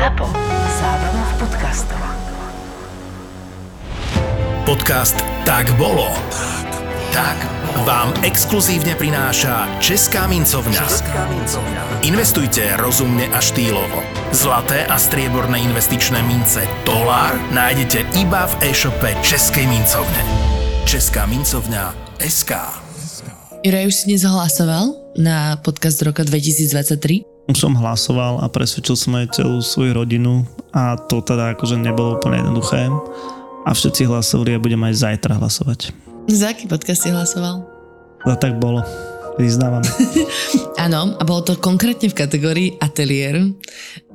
ZAPO. Zábrná v podcastov. Podcast Tak bolo. Tak vám exkluzívne prináša Česká mincovňa. Investujte rozumne a štýlovo. Zlaté a strieborné investičné mince Dolár nájdete iba v e-shope Českej mincovne. Česká mincovňa SK. Juraj, už si dnes hlasoval na podcast roka 2023? Som hlasoval a presvedčil som aj celú svoju rodinu a to teda akože nebolo úplne jednoduché a všetci hlasovali a budem aj zajtra hlasovať. Za aký podcast si hlasoval? A tak bolo. Vyznávam. Áno, a bolo to konkrétne v kategórii ateliér.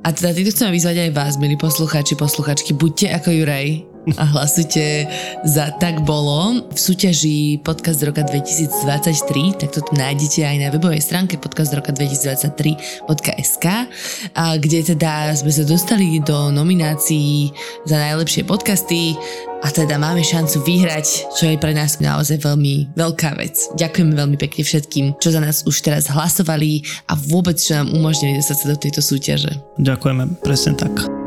A teda týto chcem vyzvať aj vás, milí poslucháči, posluchačky, buďte ako Juraj a hlasujte za Tak bolo v súťaži Podcast roka 2023, tak to tu nájdete aj na webovej stránke podcast roka 2023.sk, a kde teda sme sa dostali do nominácií za najlepšie podcasty a teda máme šancu vyhrať, čo je pre nás naozaj veľmi veľká vec. Ďakujeme veľmi pekne všetkým, čo za nás už teraz hlasovali a vôbec, čo nám umožnili dostať sa do tejto súťaže. Ďakujeme, presne tak.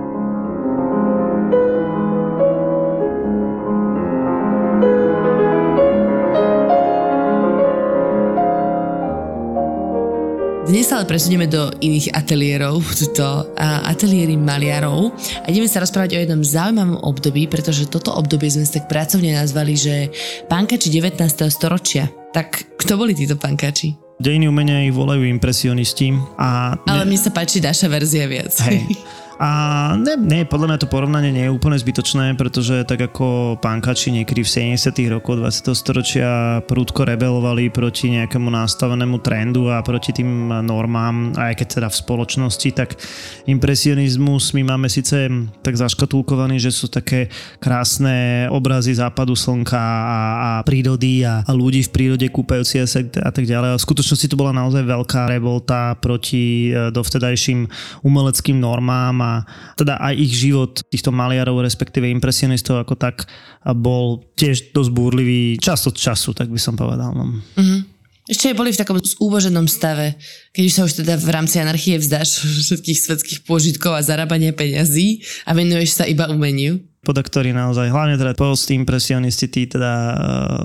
Dnes sa ale presunieme do iných ateliérov, tuto ateliéry maliarov a ideme sa rozprávať o jednom zaujímavom období, pretože toto obdobie sme sa tak pracovne nazvali, že pánkači 19. storočia. Tak kto boli títo pánkači? Dejiny umenia ich volajú impresionisti. A. Ale mi sa páči naša verzia viac. Hej. A ne, ne, podľa mňa to porovnanie nie je úplne zbytočné, pretože tak ako pánkači niekedy v 70. rokoch 20. storočia prúdko rebelovali proti nejakému nastavenému trendu a proti tým normám, aj keď teda v spoločnosti, tak impresionizmus my máme síce tak zaškatulkovaný, že sú také krásne obrazy západu slnka a, a prírody a, a ľudí v prírode kúpajúci a, a tak ďalej. A v skutočnosti to bola naozaj veľká revolta proti e, dovtedajším umeleckým normám a teda aj ich život týchto maliarov, respektíve impresionistov ako tak bol tiež dosť búrlivý čas od času, tak by som povedal. No. Mm-hmm. Ešte boli v takom zúboženom stave, keď už sa už teda v rámci anarchie vzdáš všetkých svetských pôžitkov a zarábania peňazí a venuješ sa iba umeniu podľa ktorých naozaj, hlavne teda post-impresionisti, tí teda uh,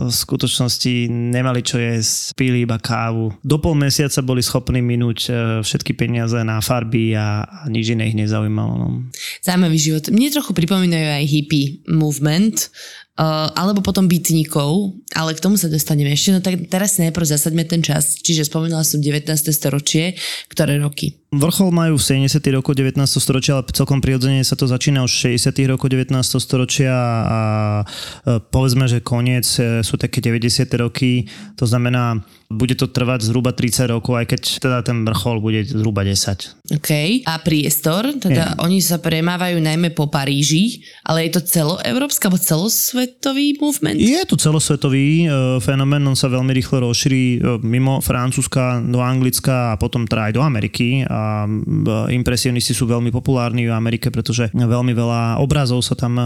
v skutočnosti nemali čo jesť, pili iba kávu. Do pol mesiaca boli schopní minúť uh, všetky peniaze na farby a, a nič iné ich nezaujímalo. No. Zaujímavý život. Mne trochu pripomínajú aj hippie movement, Uh, alebo potom bytníkov, ale k tomu sa dostaneme ešte. No tak teraz najprv zasaďme ten čas, čiže spomínala som 19. storočie, ktoré roky? Vrchol majú v 70. roku 19. storočia, ale celkom prirodzene sa to začína už 60. roku 19. storočia a povedzme, že koniec e, sú také 90. roky, to znamená, bude to trvať zhruba 30 rokov, aj keď teda ten vrchol bude zhruba 10. OK. A priestor, teda je. oni sa premávajú najmä po Paríži, ale je to celoeurópska alebo celosvetový movement? Je to celosvetový e, fenomén, on sa veľmi rýchlo rozšíri e, mimo Francúzska do Anglicka a potom teda aj do Ameriky a impresionisti sú veľmi populárni v Amerike, pretože veľmi veľa obrazov sa tam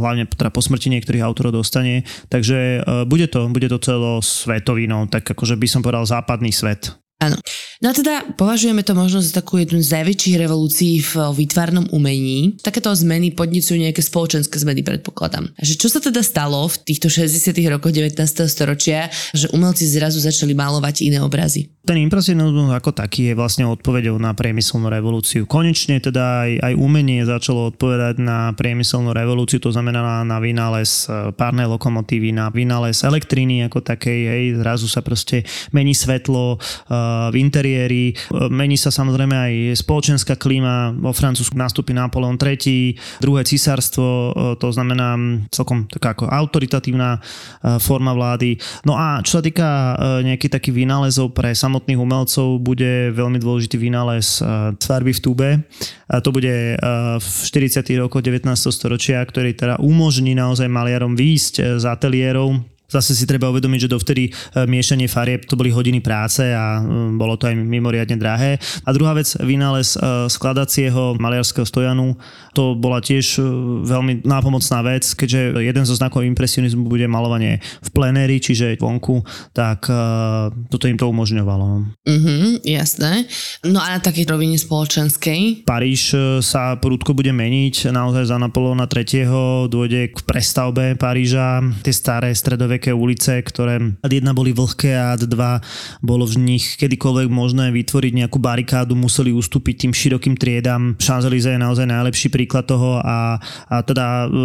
hlavne teda po smrti niektorých autorov dostane, takže bude to, bude to celosvetový, no tak akože by som povedal západný svet. Áno. No a teda považujeme to možno za takú jednu z najväčších revolúcií v výtvarnom umení. Takéto zmeny podnicujú nejaké spoločenské zmeny, predpokladám. A že čo sa teda stalo v týchto 60. rokoch 19. storočia, že umelci zrazu začali malovať iné obrazy? Ten impresionizmus ako taký je vlastne odpovedou na priemyselnú revolúciu. Konečne teda aj, aj umenie začalo odpovedať na priemyselnú revolúciu, to znamená na, vynález e, párnej lokomotívy, na vynález elektriny ako takej, hej, zrazu sa proste mení svetlo uh, v interiéri, uh, mení sa samozrejme aj spoločenská klíma, vo Francúzsku nastúpi Napoleon III, druhé císarstvo, uh, to znamená celkom taká ako autoritatívna uh, forma vlády. No a čo sa týka nejakých takých vynálezov pre sam samotných umelcov bude veľmi dôležitý vynález farby v tube. A to bude v 40. rokoch 19. storočia, ktorý teda umožní naozaj maliarom výjsť z ateliérov zase si treba uvedomiť, že dovtedy e, miešanie farieb to boli hodiny práce a e, bolo to aj mimoriadne drahé. A druhá vec, vynález e, skladacieho maliarského stojanu, to bola tiež veľmi nápomocná vec, keďže jeden zo znakov impresionizmu bude malovanie v plenéri, čiže vonku, tak toto im to umožňovalo. Mhm, jasné. No a na takej rovine spoločenskej? Paríž sa prúdko bude meniť, naozaj za Napoleona III. dôjde k prestavbe Paríža, tie staré stredoveké ulice, ktoré ad jedna boli vlhké a ad dva bolo v nich kedykoľvek možné vytvoriť nejakú barikádu, museli ustúpiť tým širokým triedam. Champs-Élysées je naozaj najlepší príklad toho a, a teda e,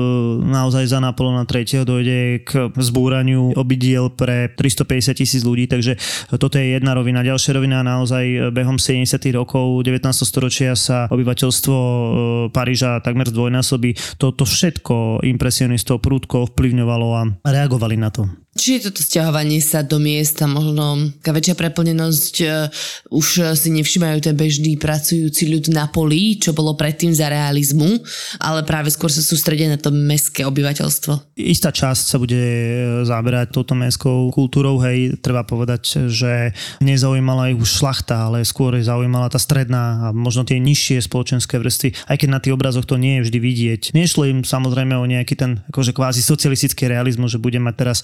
naozaj za Napoleona III. dojde k zbúraniu obidiel pre 350 tisíc ľudí, takže toto je jedna rovina. Ďalšia rovina naozaj behom 70. rokov 19. storočia sa obyvateľstvo e, Paríža takmer zdvojnásobí. Toto všetko impresionistov prúdko ovplyvňovalo a reagovali na to. datum. Čiže toto stiahovanie sa do miesta, možno taká väčšia preplnenosť, uh, už si nevšimajú ten bežný pracujúci ľud na poli, čo bolo predtým za realizmu, ale práve skôr sa sústredia na to mestské obyvateľstvo. Istá časť sa bude e, záberať touto mestskou kultúrou, hej, treba povedať, že nezaujímala ich už šlachta, ale skôr zaujímala tá stredná a možno tie nižšie spoločenské vrstvy, aj keď na tých obrazoch to nie je vždy vidieť. Nešlo im samozrejme o nejaký ten akože kvázi socialistický realizmus, že bude mať teraz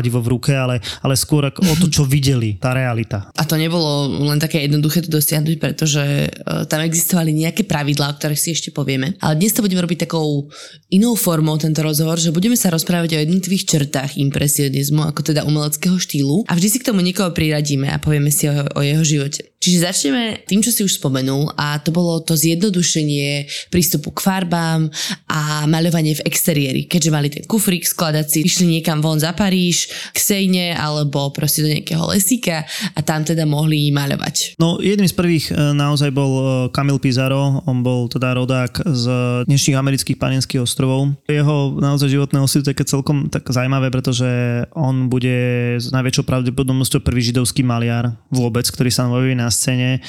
kladivo v ruke, ale, ale skôr o to, čo videli, tá realita. A to nebolo len také jednoduché to dosiahnuť, pretože uh, tam existovali nejaké pravidlá, o ktorých si ešte povieme. Ale dnes to budeme robiť takou inou formou tento rozhovor, že budeme sa rozprávať o jednotlivých črtách impresionizmu, ako teda umeleckého štýlu a vždy si k tomu niekoho priradíme a povieme si o, o jeho živote. Čiže začneme tým, čo si už spomenul a to bolo to zjednodušenie prístupu k farbám a maľovanie v exteriéri. Keďže mali ten kufrík skladací, išli niekam von za Paríž, k Sejne alebo proste do nejakého lesíka a tam teda mohli maľovať. No jedným z prvých e, naozaj bol e, Kamil Pizarro, on bol teda rodák z dnešných amerických panenských ostrovov. Jeho naozaj životné osud je celkom tak zaujímavé, pretože on bude s najväčšou pravdepodobnosťou prvý židovský maliar vôbec, ktorý sa objaví na scéne, e,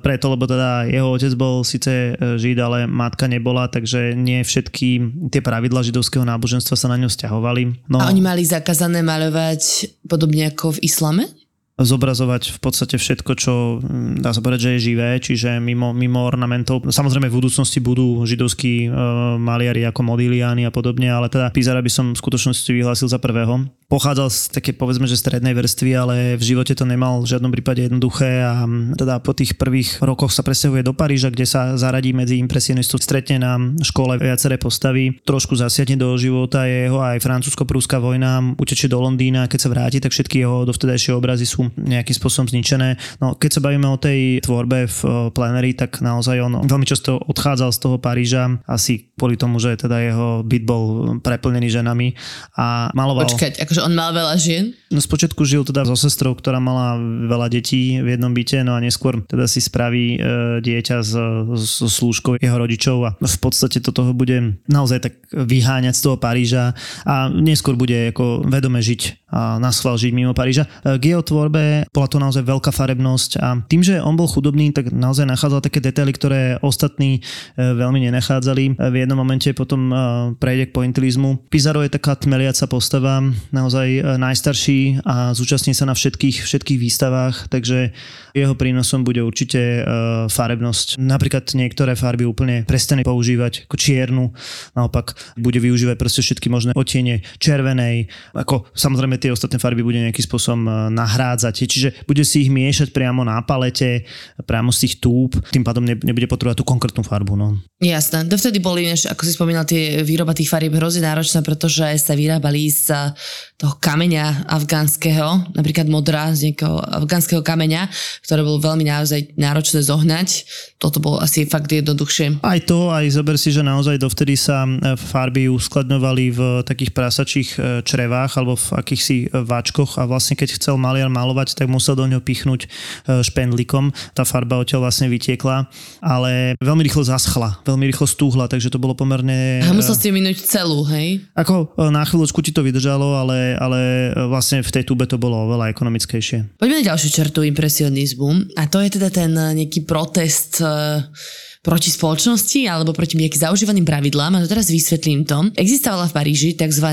preto, lebo teda jeho otec bol síce e, žid, ale matka nebola, takže nie všetky tie pravidla židovského náboženstva sa na ňo stiahovali. No, a oni mali zakázané maľovať podobne ako v islame? Zobrazovať v podstate všetko, čo mm, dá sa povedať, že je živé, čiže mimo, mimo ornamentov. Samozrejme v budúcnosti budú židovskí e, maliari ako Modigliani a podobne, ale teda Pizara by som v skutočnosti vyhlásil za prvého. Pochádzal z také povedzme, že strednej vrstvy, ale v živote to nemal v žiadnom prípade jednoduché a mm, teda po tých prvých rokoch sa presťahuje do Paríža, kde sa zaradí medzi impresionistov, stretne na škole viaceré postavy, trošku zasiahne do života jeho aj francúzsko-prúska vojna, utečie do Londýna, keď sa vráti, tak všetky jeho dovtedajšie obrazy sú nejakým spôsobom zničené. No keď sa bavíme o tej tvorbe v plenery, tak naozaj on veľmi často odchádzal z toho Paríža, asi kvôli tomu, že teda jeho byt bol preplnený ženami a maloval... Počkať, akože on mal veľa žien? No spočiatku žil teda so sestrou, ktorá mala veľa detí v jednom byte, no a neskôr teda si spraví e, dieťa so, so slúžkou jeho rodičov a v podstate to toho bude naozaj tak vyháňať z toho Paríža a neskôr bude ako vedome žiť na žiť mimo Paríža. E, k jeho tvorbe bola to naozaj veľká farebnosť a tým, že on bol chudobný, tak naozaj nachádzal také detaily, ktoré ostatní e, veľmi nenachádzali. V jednom momente potom e, prejde k pointilizmu. Pizarro je taká tmeliaca postava, naozaj najstarší a zúčastní sa na všetkých, všetkých výstavách, takže jeho prínosom bude určite farebnosť. Napríklad niektoré farby úplne prestane používať ako čiernu, naopak bude využívať proste všetky možné otiene červenej, ako samozrejme tie ostatné farby bude nejakým spôsobom e, nahrádzať. Čiže bude si ich miešať priamo na palete, priamo z tých túb, tým pádom nebude potrebovať tú konkrétnu farbu. No. Jasné. Dovtedy boli, než, ako si spomínal, tie výroba tých farieb hrozne náročné, pretože sa vyrábali z toho kameňa afgánskeho, napríklad modra z nejakého afgánskeho kameňa, ktoré bolo veľmi naozaj náročné zohnať. Toto bolo asi fakt jednoduchšie. Aj to, aj zober si, že naozaj dovtedy sa e, farby uskladňovali v takých prasačích e, črevách alebo v akýchsi si váčkoch a vlastne keď chcel maliar malovať, tak musel do ňoho pichnúť e, špendlikom. Tá farba odtiaľ vlastne vytiekla, ale veľmi rýchlo zaschla, veľmi rýchlo stúhla, takže to bolo pomerne... A musel ste minúť celú, hej? Ako e, na chvíľočku ti to vydržalo, ale, ale e, vlastne v tej tube to bolo oveľa ekonomickejšie. Poďme na ďalšiu čertu impresionizmu a to je teda ten nejaký protest proti spoločnosti alebo proti nejakým zaužívaným pravidlám, a to teraz vysvetlím to. Existovala v Paríži tzv.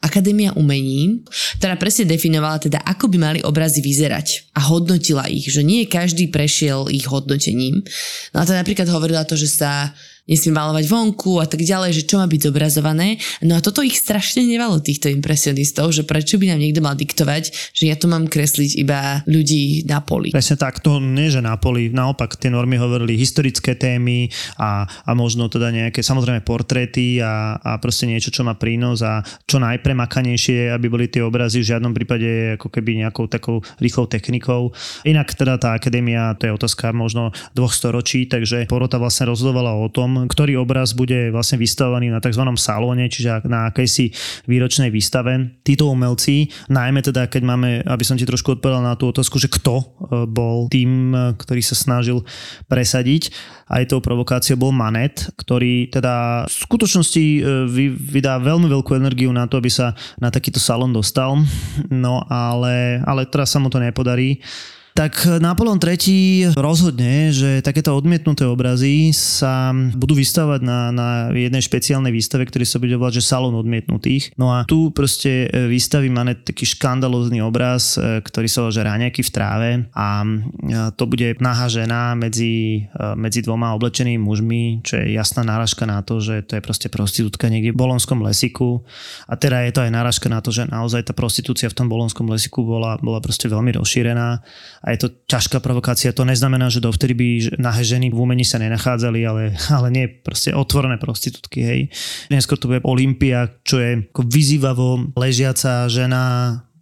Akadémia umení, ktorá presne definovala teda, ako by mali obrazy vyzerať a hodnotila ich, že nie každý prešiel ich hodnotením. No a to napríklad hovorila to, že sa nesmie malovať vonku a tak ďalej, že čo má byť zobrazované. No a toto ich strašne nevalo týchto impresionistov, že prečo by nám niekto mal diktovať, že ja tu mám kresliť iba ľudí na poli. Presne tak, to nie, že na poli, naopak tie normy hovorili historické témy a, a možno teda nejaké samozrejme portréty a, a proste niečo, čo má prínos a čo najpremakanejšie, aby boli tie obrazy v žiadnom prípade ako keby nejakou takou rýchlou technikou. Inak teda tá akadémia, to je otázka možno dvoch storočí, takže porota vlastne rozhodovala o tom, ktorý obraz bude vlastne vystavovaný na tzv. salóne, čiže na akejsi výročnej výstave. Títo umelci, najmä teda keď máme, aby som ti trošku odpovedal na tú otázku, že kto e, bol tým, e, ktorý sa snažil presadiť, aj tou provokáciou bol Manet, ktorý teda v skutočnosti e, vydá veľmi veľkú energiu na to, aby sa na takýto salón dostal, no ale, ale teraz sa mu to nepodarí tak Napoleon III rozhodne, že takéto odmietnuté obrazy sa budú vystavať na, na jednej špeciálnej výstave, ktorý sa bude volať, že Salon odmietnutých. No a tu proste e, vystaví Manet taký škandalózny obraz, e, ktorý sa volá, že Ráňaky v tráve. A e, to bude nahá žena medzi, medzi dvoma oblečenými mužmi, čo je jasná náražka na to, že to je proste prostitútka niekde v bolonskom lesiku. A teda je to aj náražka na to, že naozaj tá prostitúcia v tom bolonskom lesiku bola, bola proste veľmi rozšírená a je to ťažká provokácia. To neznamená, že dovtedy by nahé ženy v umení sa nenachádzali, ale, ale nie proste otvorené prostitútky, hej. Neskôr to bude Olympia, čo je ako vyzývavo ležiaca žena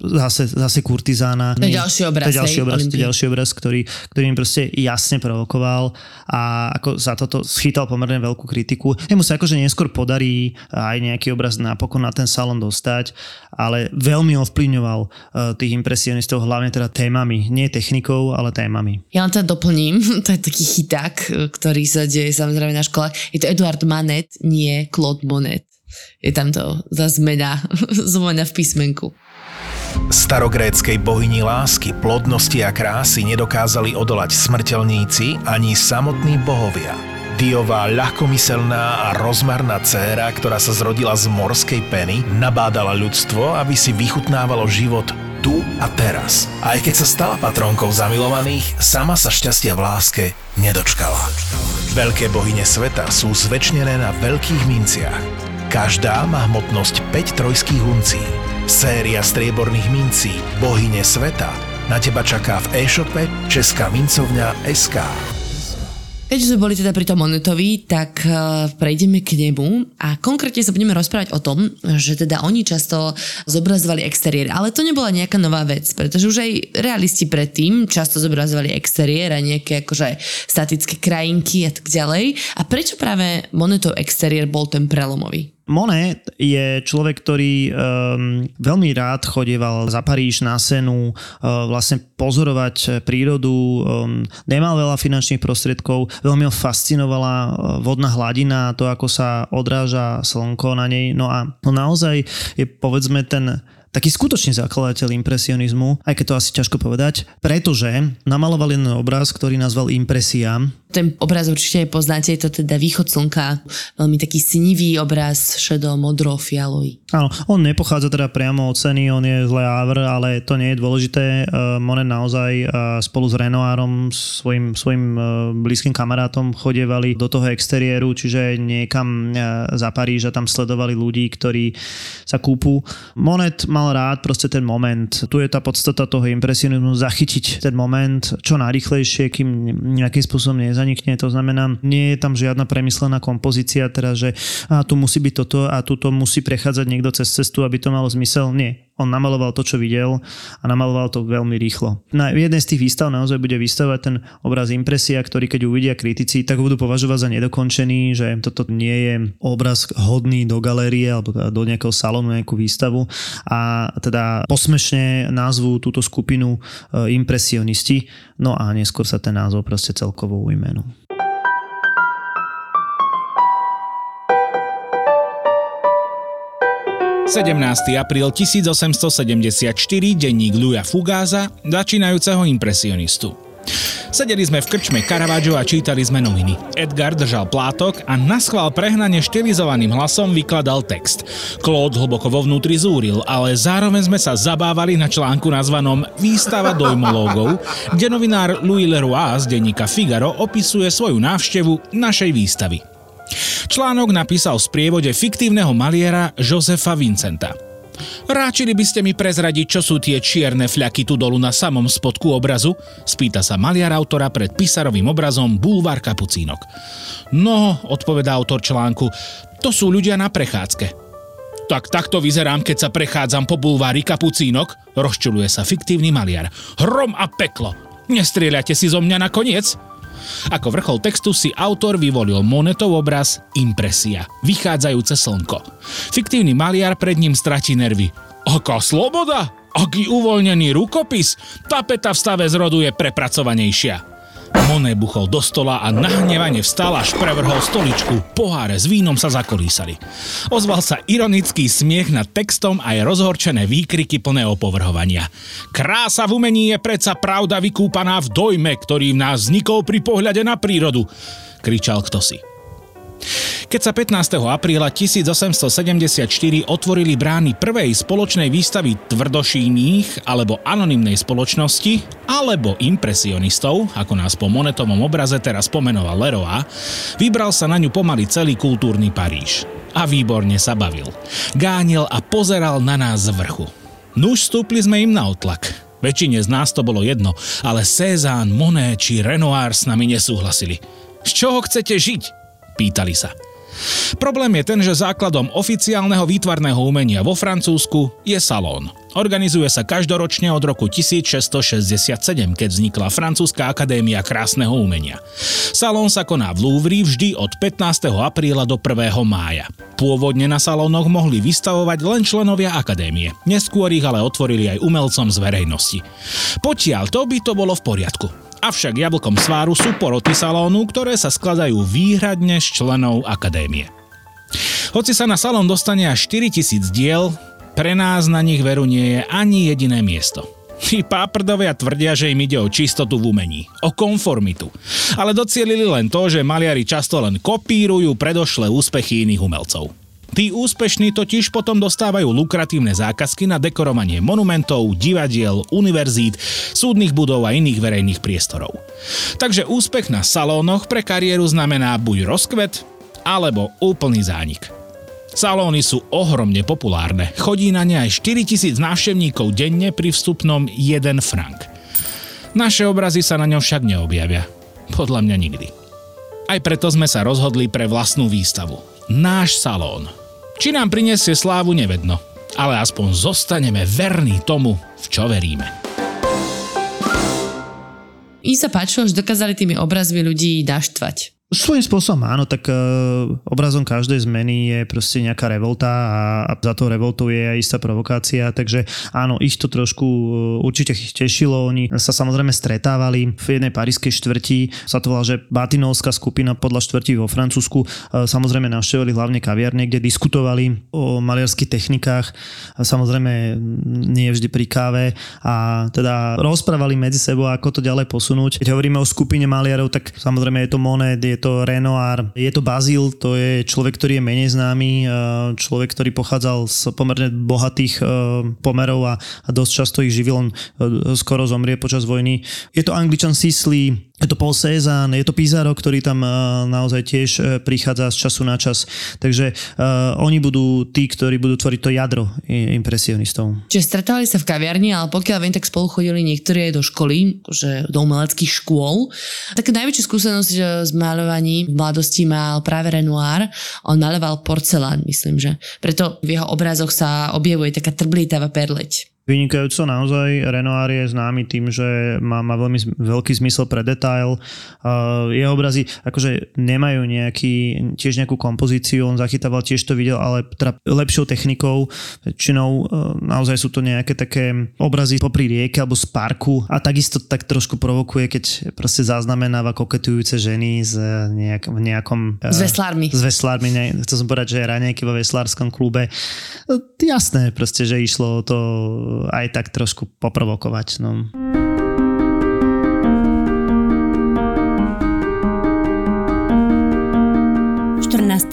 zase, zase kurtizána. To je ďalší obraz. To je ďalší obraz, to je ďalší obraz ktorý, ktorý mi proste jasne provokoval a ako za toto schytal pomerne veľkú kritiku. Jemu sa akože neskôr podarí aj nejaký obraz napokon na ten salon dostať, ale veľmi ovplyvňoval uh, tých impresionistov hlavne teda témami, nie technikou, ale témami. Ja len teda doplním, to je taký chyták, ktorý sa deje samozrejme na školách. Je to Eduard Manet, nie Claude Monet. Je tam to za zmena, zmena v písmenku. Starogréckej bohyni lásky, plodnosti a krásy nedokázali odolať smrteľníci ani samotní bohovia. Diová ľahkomyselná a rozmarná dcéra, ktorá sa zrodila z morskej peny, nabádala ľudstvo, aby si vychutnávalo život tu a teraz. Aj keď sa stala patronkou zamilovaných, sama sa šťastia v láske nedočkala. Veľké bohyne sveta sú zväčšnené na veľkých minciach. Každá má hmotnosť 5 trojských uncí. Séria strieborných mincí Bohyne sveta na teba čaká v e-shope Česká mincovňa SK. Keďže sme boli teda pri tom Monetovi, tak uh, prejdeme k nemu a konkrétne sa budeme rozprávať o tom, že teda oni často zobrazovali exteriér, ale to nebola nejaká nová vec, pretože už aj realisti predtým často zobrazovali exteriér a nejaké akože statické krajinky a tak ďalej. A prečo práve Monetov exteriér bol ten prelomový? Monet je človek, ktorý um, veľmi rád chodieval za Paríž na senu, uh, vlastne pozorovať prírodu, um, nemal veľa finančných prostriedkov, veľmi ho fascinovala uh, vodná hladina, to ako sa odráža slnko na nej. No a no naozaj je povedzme ten taký skutočný zakladateľ impresionizmu, aj keď to asi ťažko povedať, pretože namaloval jeden obraz, ktorý nazval Impresia, ten obraz určite poznáte, je to teda východ slnka, veľmi taký snivý obraz, šedo, modro, fialový. Áno, on nepochádza teda priamo od ceny, on je zle Havre, ale to nie je dôležité. E, Monet naozaj e, spolu s Renoirom, svojim, svojim e, blízkym kamarátom chodievali do toho exteriéru, čiže niekam za Paríž a tam sledovali ľudí, ktorí sa kúpu. Monet mal rád proste ten moment. Tu je tá podstata toho impresionizmu, zachytiť ten moment čo najrychlejšie, kým nejakým spôsobom nezanikne. To znamená, nie je tam žiadna premyslená kompozícia, teraz, že a tu musí byť toto a tu to musí prechádzať niekto cez cestu, aby to malo zmysel. Nie. On namaloval to, čo videl a namaloval to veľmi rýchlo. Na jednej z tých výstav naozaj bude vystavovať ten obraz impresia, ktorý keď uvidia kritici, tak budú považovať za nedokončený, že toto nie je obraz hodný do galérie alebo do nejakého salónu, nejakú výstavu a teda posmešne názvu túto skupinu e, impresionisti, no a neskôr sa ten názov proste celkovo ujme. 17. apríl 1874, denník Luja Fugáza, začínajúceho impresionistu. Sedeli sme v krčme Caravaggio a čítali sme noviny. Edgar držal plátok a naschvál prehnane štilizovaným hlasom vykladal text. Claude hlboko vo vnútri zúril, ale zároveň sme sa zabávali na článku nazvanom Výstava dojmológov, kde novinár Louis Leroy z denníka Figaro opisuje svoju návštevu našej výstavy. Článok napísal v sprievode fiktívneho maliera Josefa Vincenta. Ráčili by ste mi prezradiť, čo sú tie čierne fľaky tu dolu na samom spodku obrazu? Spýta sa maliar autora pred písarovým obrazom Bulvár Kapucínok. No, odpovedá autor článku, to sú ľudia na prechádzke. Tak takto vyzerám, keď sa prechádzam po bulvári Kapucínok, rozčuluje sa fiktívny maliar. Hrom a peklo! Nestrieľate si zo mňa nakoniec? Ako vrchol textu si autor vyvolil monetov obraz Impresia, vychádzajúce slnko. Fiktívny maliar pred ním stratí nervy. Aká sloboda? Aký uvoľnený rukopis? Tapeta v stave zrodu je prepracovanejšia. Monet buchol do stola a nahnevane vstal až prevrhol stoličku. Poháre s vínom sa zakolísali. Ozval sa ironický smiech nad textom aj rozhorčené výkriky plné opovrhovania. Krása v umení je predsa pravda vykúpaná v dojme, ktorý v nás vznikol pri pohľade na prírodu, kričal kto si. Keď sa 15. apríla 1874 otvorili brány prvej spoločnej výstavy tvrdošíných alebo anonymnej spoločnosti alebo impresionistov, ako nás po monetovom obraze teraz pomenoval Leroy, vybral sa na ňu pomaly celý kultúrny Paríž. A výborne sa bavil. Gánil a pozeral na nás z vrchu. Nuž stúpli sme im na otlak. Väčšine z nás to bolo jedno, ale Cézanne, Monet či Renoir s nami nesúhlasili. Z čoho chcete žiť? Pýtali sa. Problém je ten, že základom oficiálneho výtvarného umenia vo Francúzsku je salón. Organizuje sa každoročne od roku 1667, keď vznikla Francúzska akadémia krásneho umenia. Salón sa koná v Louvre vždy od 15. apríla do 1. mája. Pôvodne na salónoch mohli vystavovať len členovia akadémie, neskôr ich ale otvorili aj umelcom z verejnosti. Potiaľ to by to bolo v poriadku. Avšak jablkom sváru sú poroty salónu, ktoré sa skladajú výhradne z členov akadémie. Hoci sa na salón dostane až 4000 diel, pre nás na nich veru nie je ani jediné miesto. Tí páprdovia tvrdia, že im ide o čistotu v umení, o konformitu. Ale docielili len to, že maliari často len kopírujú predošlé úspechy iných umelcov. Tí úspešní totiž potom dostávajú lukratívne zákazky na dekorovanie monumentov, divadiel, univerzít, súdnych budov a iných verejných priestorov. Takže úspech na salónoch pre kariéru znamená buď rozkvet, alebo úplný zánik. Salóny sú ohromne populárne. Chodí na ne aj 4000 návštevníkov denne pri vstupnom 1 frank. Naše obrazy sa na ňom však neobjavia. Podľa mňa nikdy. Aj preto sme sa rozhodli pre vlastnú výstavu. Náš salón. Či nám prinesie slávu, nevedno. Ale aspoň zostaneme verní tomu, v čo veríme. I sa páčilo, že dokázali tými obrazmi ľudí naštvať. Svojím spôsobom áno, tak uh, obrazom každej zmeny je proste nejaká revolta a, a za to revoltou je aj istá provokácia, takže áno, ich to trošku uh, určite tešilo, oni sa samozrejme stretávali v jednej parískej štvrti, sa to volá, že Batinovská skupina podľa štvrti vo Francúzsku, uh, samozrejme navštevovali hlavne kaviarne, kde diskutovali o maliarských technikách, samozrejme nie vždy pri káve a teda rozprávali medzi sebou, ako to ďalej posunúť. Keď hovoríme o skupine maliarov, tak samozrejme je to Monet, je to Renoir, je to Bazil, to je človek, ktorý je menej známy, e, človek, ktorý pochádzal z pomerne bohatých e, pomerov a, dosť často ich živil, on e, skoro zomrie počas vojny. Je to Angličan Sisley, je to Paul Cézanne, je to Pizarro, ktorý tam naozaj tiež prichádza z času na čas. Takže uh, oni budú tí, ktorí budú tvoriť to jadro impresionistov. Čiže stretávali sa v kaviarni, ale pokiaľ viem, tak spolu chodili niektorí aj do školy, že do umeleckých škôl. Taká najväčšia skúsenosť s malovaním v mladosti mal práve Renoir. On maloval porcelán, myslím, že. Preto v jeho obrazoch sa objavuje taká trblítavá perleť. Vynikajúco naozaj. Renoir je známy tým, že má, má veľmi veľký zmysel pre detail. Uh, jeho obrazy akože nemajú nejaký, tiež nejakú kompozíciu, on zachytával, tiež to videl, ale teda lepšou technikou. Väčšinou uh, naozaj sú to nejaké také obrazy popri rieke alebo z parku a takisto tak trošku provokuje, keď proste zaznamenáva koketujúce ženy z nejak, v nejakom... Uh, s veslármi. S veslármi, ne, chcel som povedať, že je raňajky vo veslárskom klube. Uh, jasné proste, že išlo to aj tak trošku poprovokovať. No.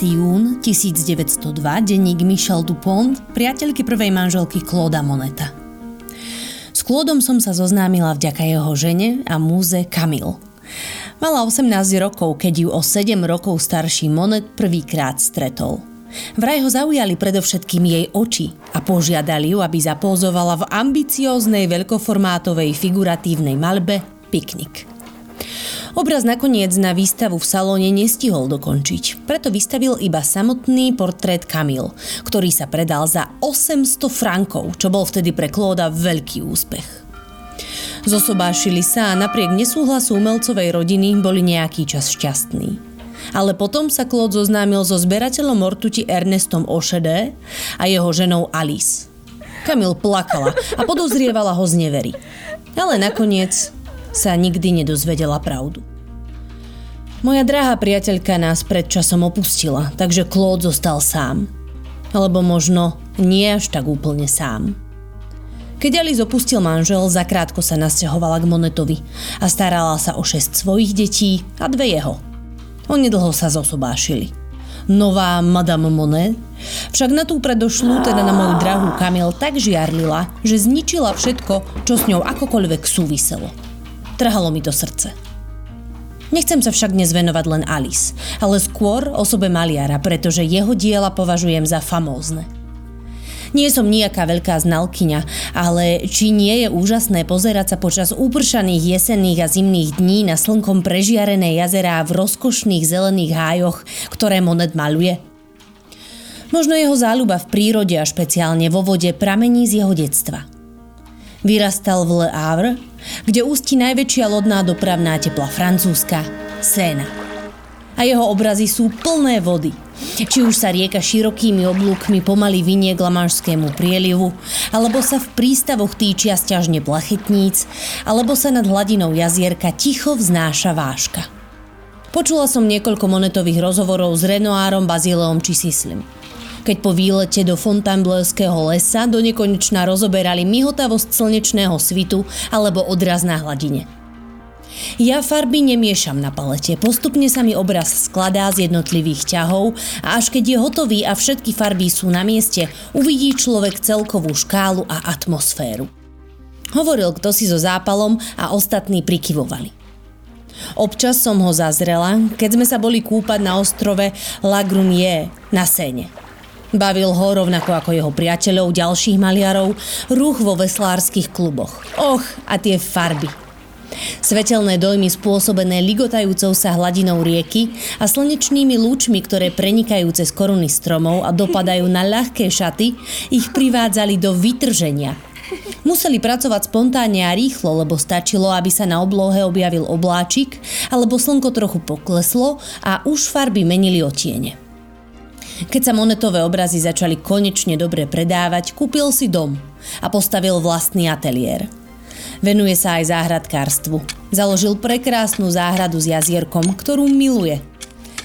jún 1902 denník Michel Dupont, priateľky prvej manželky Claude Moneta. S Claudom som sa zoznámila vďaka jeho žene a múze kamil. Mala 18 rokov, keď ju o 7 rokov starší Monet prvýkrát stretol – Vraj ho zaujali predovšetkým jej oči a požiadali ju, aby zapózovala v ambicióznej veľkoformátovej figuratívnej malbe Piknik. Obraz nakoniec na výstavu v salóne nestihol dokončiť, preto vystavil iba samotný portrét Kamil, ktorý sa predal za 800 frankov, čo bol vtedy pre Klóda veľký úspech. Zosobášili sa a napriek nesúhlasu umelcovej rodiny boli nejaký čas šťastní. Ale potom sa Claude zoznámil so zberateľom mortuti Ernestom Ošedé a jeho ženou Alice. Kamil plakala a podozrievala ho z nevery. Ale nakoniec sa nikdy nedozvedela pravdu. Moja drahá priateľka nás pred časom opustila, takže Claude zostal sám. Alebo možno nie až tak úplne sám. Keď Alice opustil manžel, zakrátko sa nasťahovala k Monetovi a starala sa o šest svojich detí a dve jeho. Onedlho sa zosobášili. Nová Madame Monet však na tú predošlú, teda na moju drahú Kamil, tak žiarlila, že zničila všetko, čo s ňou akokoľvek súviselo. Trhalo mi to srdce. Nechcem sa však dnes venovať len Alice, ale skôr osobe maliara, pretože jeho diela považujem za famózne. Nie som nejaká veľká znalkyňa, ale či nie je úžasné pozerať sa počas upršaných jesenných a zimných dní na slnkom prežiarené jazerá v rozkošných zelených hájoch, ktoré Monet maluje? Možno jeho záľuba v prírode a špeciálne vo vode pramení z jeho detstva. Vyrastal v Le Havre, kde ústi najväčšia lodná dopravná tepla Francúzska, Séna. A jeho obrazy sú plné vody. Či už sa rieka širokými oblúkmi pomaly vynie k Lamanšskému prielivu, alebo sa v prístavoch týčia sťažne plachetníc, alebo sa nad hladinou jazierka ticho vznáša váška. Počula som niekoľko monetových rozhovorov s Renoárom, Bazileom či Sislim keď po výlete do Fontainebleauského lesa do nekonečna rozoberali mihotavosť slnečného svitu alebo odraz na hladine. Ja farby nemiešam na palete, postupne sa mi obraz skladá z jednotlivých ťahov a až keď je hotový a všetky farby sú na mieste, uvidí človek celkovú škálu a atmosféru. Hovoril kto si so zápalom a ostatní prikyvovali. Občas som ho zazrela, keď sme sa boli kúpať na ostrove La Grumier na Sene. Bavil ho rovnako ako jeho priateľov, ďalších maliarov, ruch vo veslárskych kluboch. Och, a tie farby. Svetelné dojmy spôsobené ligotajúcou sa hladinou rieky a slnečnými lúčmi, ktoré prenikajú cez koruny stromov a dopadajú na ľahké šaty, ich privádzali do vytrženia. Museli pracovať spontánne a rýchlo, lebo stačilo, aby sa na oblohe objavil obláčik, alebo slnko trochu pokleslo a už farby menili otiene. Keď sa monetové obrazy začali konečne dobre predávať, kúpil si dom a postavil vlastný ateliér. Venuje sa aj záhradkárstvu. Založil prekrásnu záhradu s jazierkom, ktorú miluje.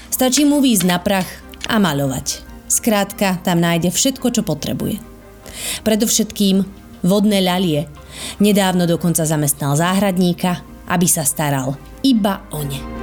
Stačí mu výjsť na prach a maľovať. Skrátka, tam nájde všetko, čo potrebuje. Predovšetkým vodné ľalie. Nedávno dokonca zamestnal záhradníka, aby sa staral iba o ne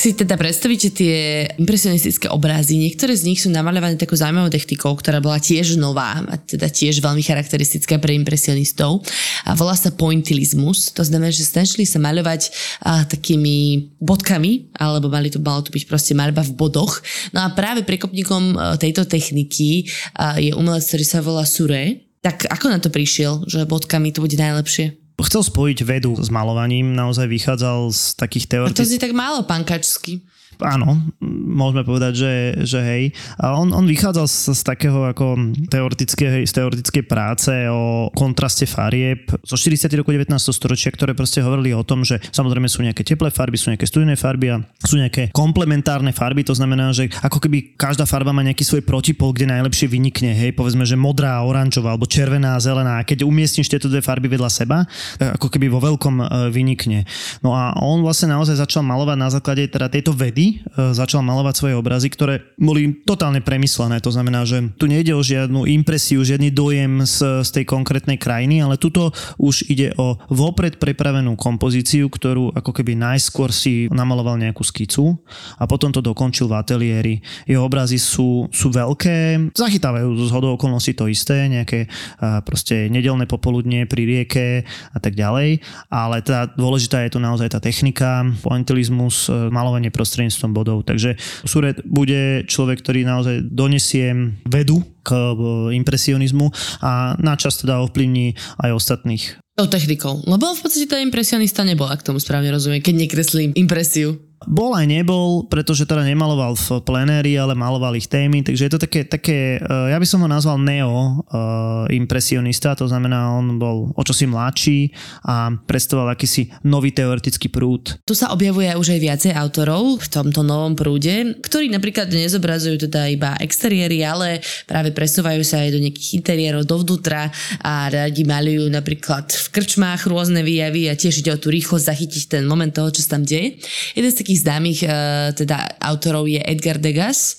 si teda predstavíte tie impresionistické obrazy, niektoré z nich sú namaľované takou zaujímavou technikou, ktorá bola tiež nová a teda tiež veľmi charakteristická pre impresionistov. A volá sa pointilizmus, to znamená, že snažili sa maľovať a, takými bodkami, alebo mali to, malo to byť proste maľba v bodoch. No a práve prekopníkom tejto techniky a, je umelec, ktorý sa volá Sure. Tak ako na to prišiel, že bodkami to bude najlepšie? Chcel spojiť vedu s malovaním, naozaj vychádzal z takých teórií. A to si tak málo pankačsky áno, môžeme povedať, že, že hej. A on, on vychádzal z, z takého ako teoretickej, z teoretickej práce o kontraste farieb zo 40. roku 19. storočia, ktoré proste hovorili o tom, že samozrejme sú nejaké teplé farby, sú nejaké studené farby a sú nejaké komplementárne farby, to znamená, že ako keby každá farba má nejaký svoj protipol, kde najlepšie vynikne, hej, povedzme, že modrá, oranžová alebo červená, zelená. A keď umiestniš tieto dve farby vedľa seba, ako keby vo veľkom e, vynikne. No a on vlastne naozaj začal malovať na základe teda tejto vedy, e, začal malovať svoje obrazy, ktoré boli totálne premyslené. To znamená, že tu nejde o žiadnu impresiu, žiadny dojem z, z tej konkrétnej krajiny, ale tuto už ide o vopred prepravenú kompozíciu, ktorú ako keby najskôr si namaloval nejakú skicu a potom to dokončil v ateliéri. Jeho obrazy sú, sú veľké, zachytávajú z hodou okolností to isté, nejaké a, proste nedelné popoludnie pri rieke a tak ďalej, ale tá dôležitá je tu naozaj tá technika, pointilizmus, e, malovanie prostredníctvom bodov. Takže Suret bude človek, ktorý naozaj donesie vedu k e, impresionizmu a načas teda ovplyvní aj ostatných. Tou technikou. Lebo v podstate tá impresionista nebola, k tomu správne rozumiem, keď nekreslím impresiu. Bol aj nebol, pretože teda nemaloval v plenéri, ale maloval ich témy, takže je to také, také eh, ja by som ho nazval neo uh, impresionista, to znamená, on bol o čosi mladší a predstavoval akýsi nový teoretický prúd. Tu sa objavuje už aj viacej autorov v tomto novom prúde, ktorí napríklad nezobrazujú teda iba exteriéry, ale práve presúvajú sa aj do nejakých interiérov dovnútra a radi malujú napríklad v krčmách rôzne výjavy a tiež ide o tú rýchlosť zachytiť ten moment toho, čo sa tam deje. Jeden z takých takých známych uh, teda autorov je Edgar Degas,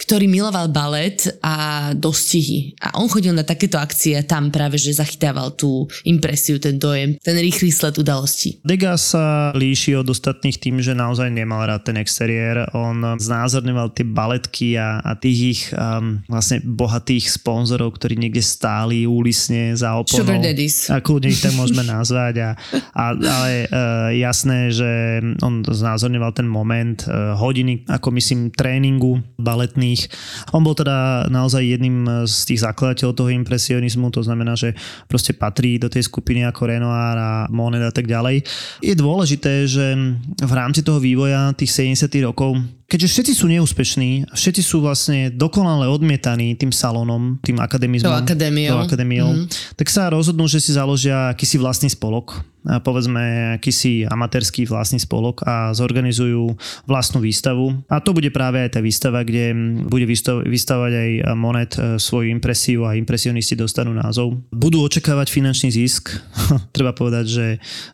ktorý miloval balet a dostihy. A on chodil na takéto akcie a tam práve, že zachytával tú impresiu, ten dojem, ten rýchly sled udalostí. Degas sa líši od ostatných tým, že naozaj nemal rád ten exteriér. On znázorňoval tie baletky a, a tých ich um, vlastne bohatých sponzorov, ktorí niekde stáli úlisne za oponou. Sugar daddies. A kľudne ich tak môžeme nazvať. A, a, ale uh, jasné, že on znázorňoval ten moment, uh, hodiny, ako myslím, tréningu baletný iných. On bol teda naozaj jedným z tých zakladateľov toho impresionizmu, to znamená, že proste patrí do tej skupiny ako Renoir a Monet a tak ďalej. Je dôležité, že v rámci toho vývoja tých 70 rokov keďže všetci sú neúspešní, všetci sú vlastne dokonale odmietaní tým salónom, tým akademizmom, akadémiou, akadémiou mm. tak sa rozhodnú, že si založia akýsi vlastný spolok, povedzme akýsi amatérský vlastný spolok a zorganizujú vlastnú výstavu. A to bude práve aj tá výstava, kde bude vystavovať aj Monet e, svoju impresiu a impresionisti dostanú názov. Budú očakávať finančný zisk. Treba povedať, že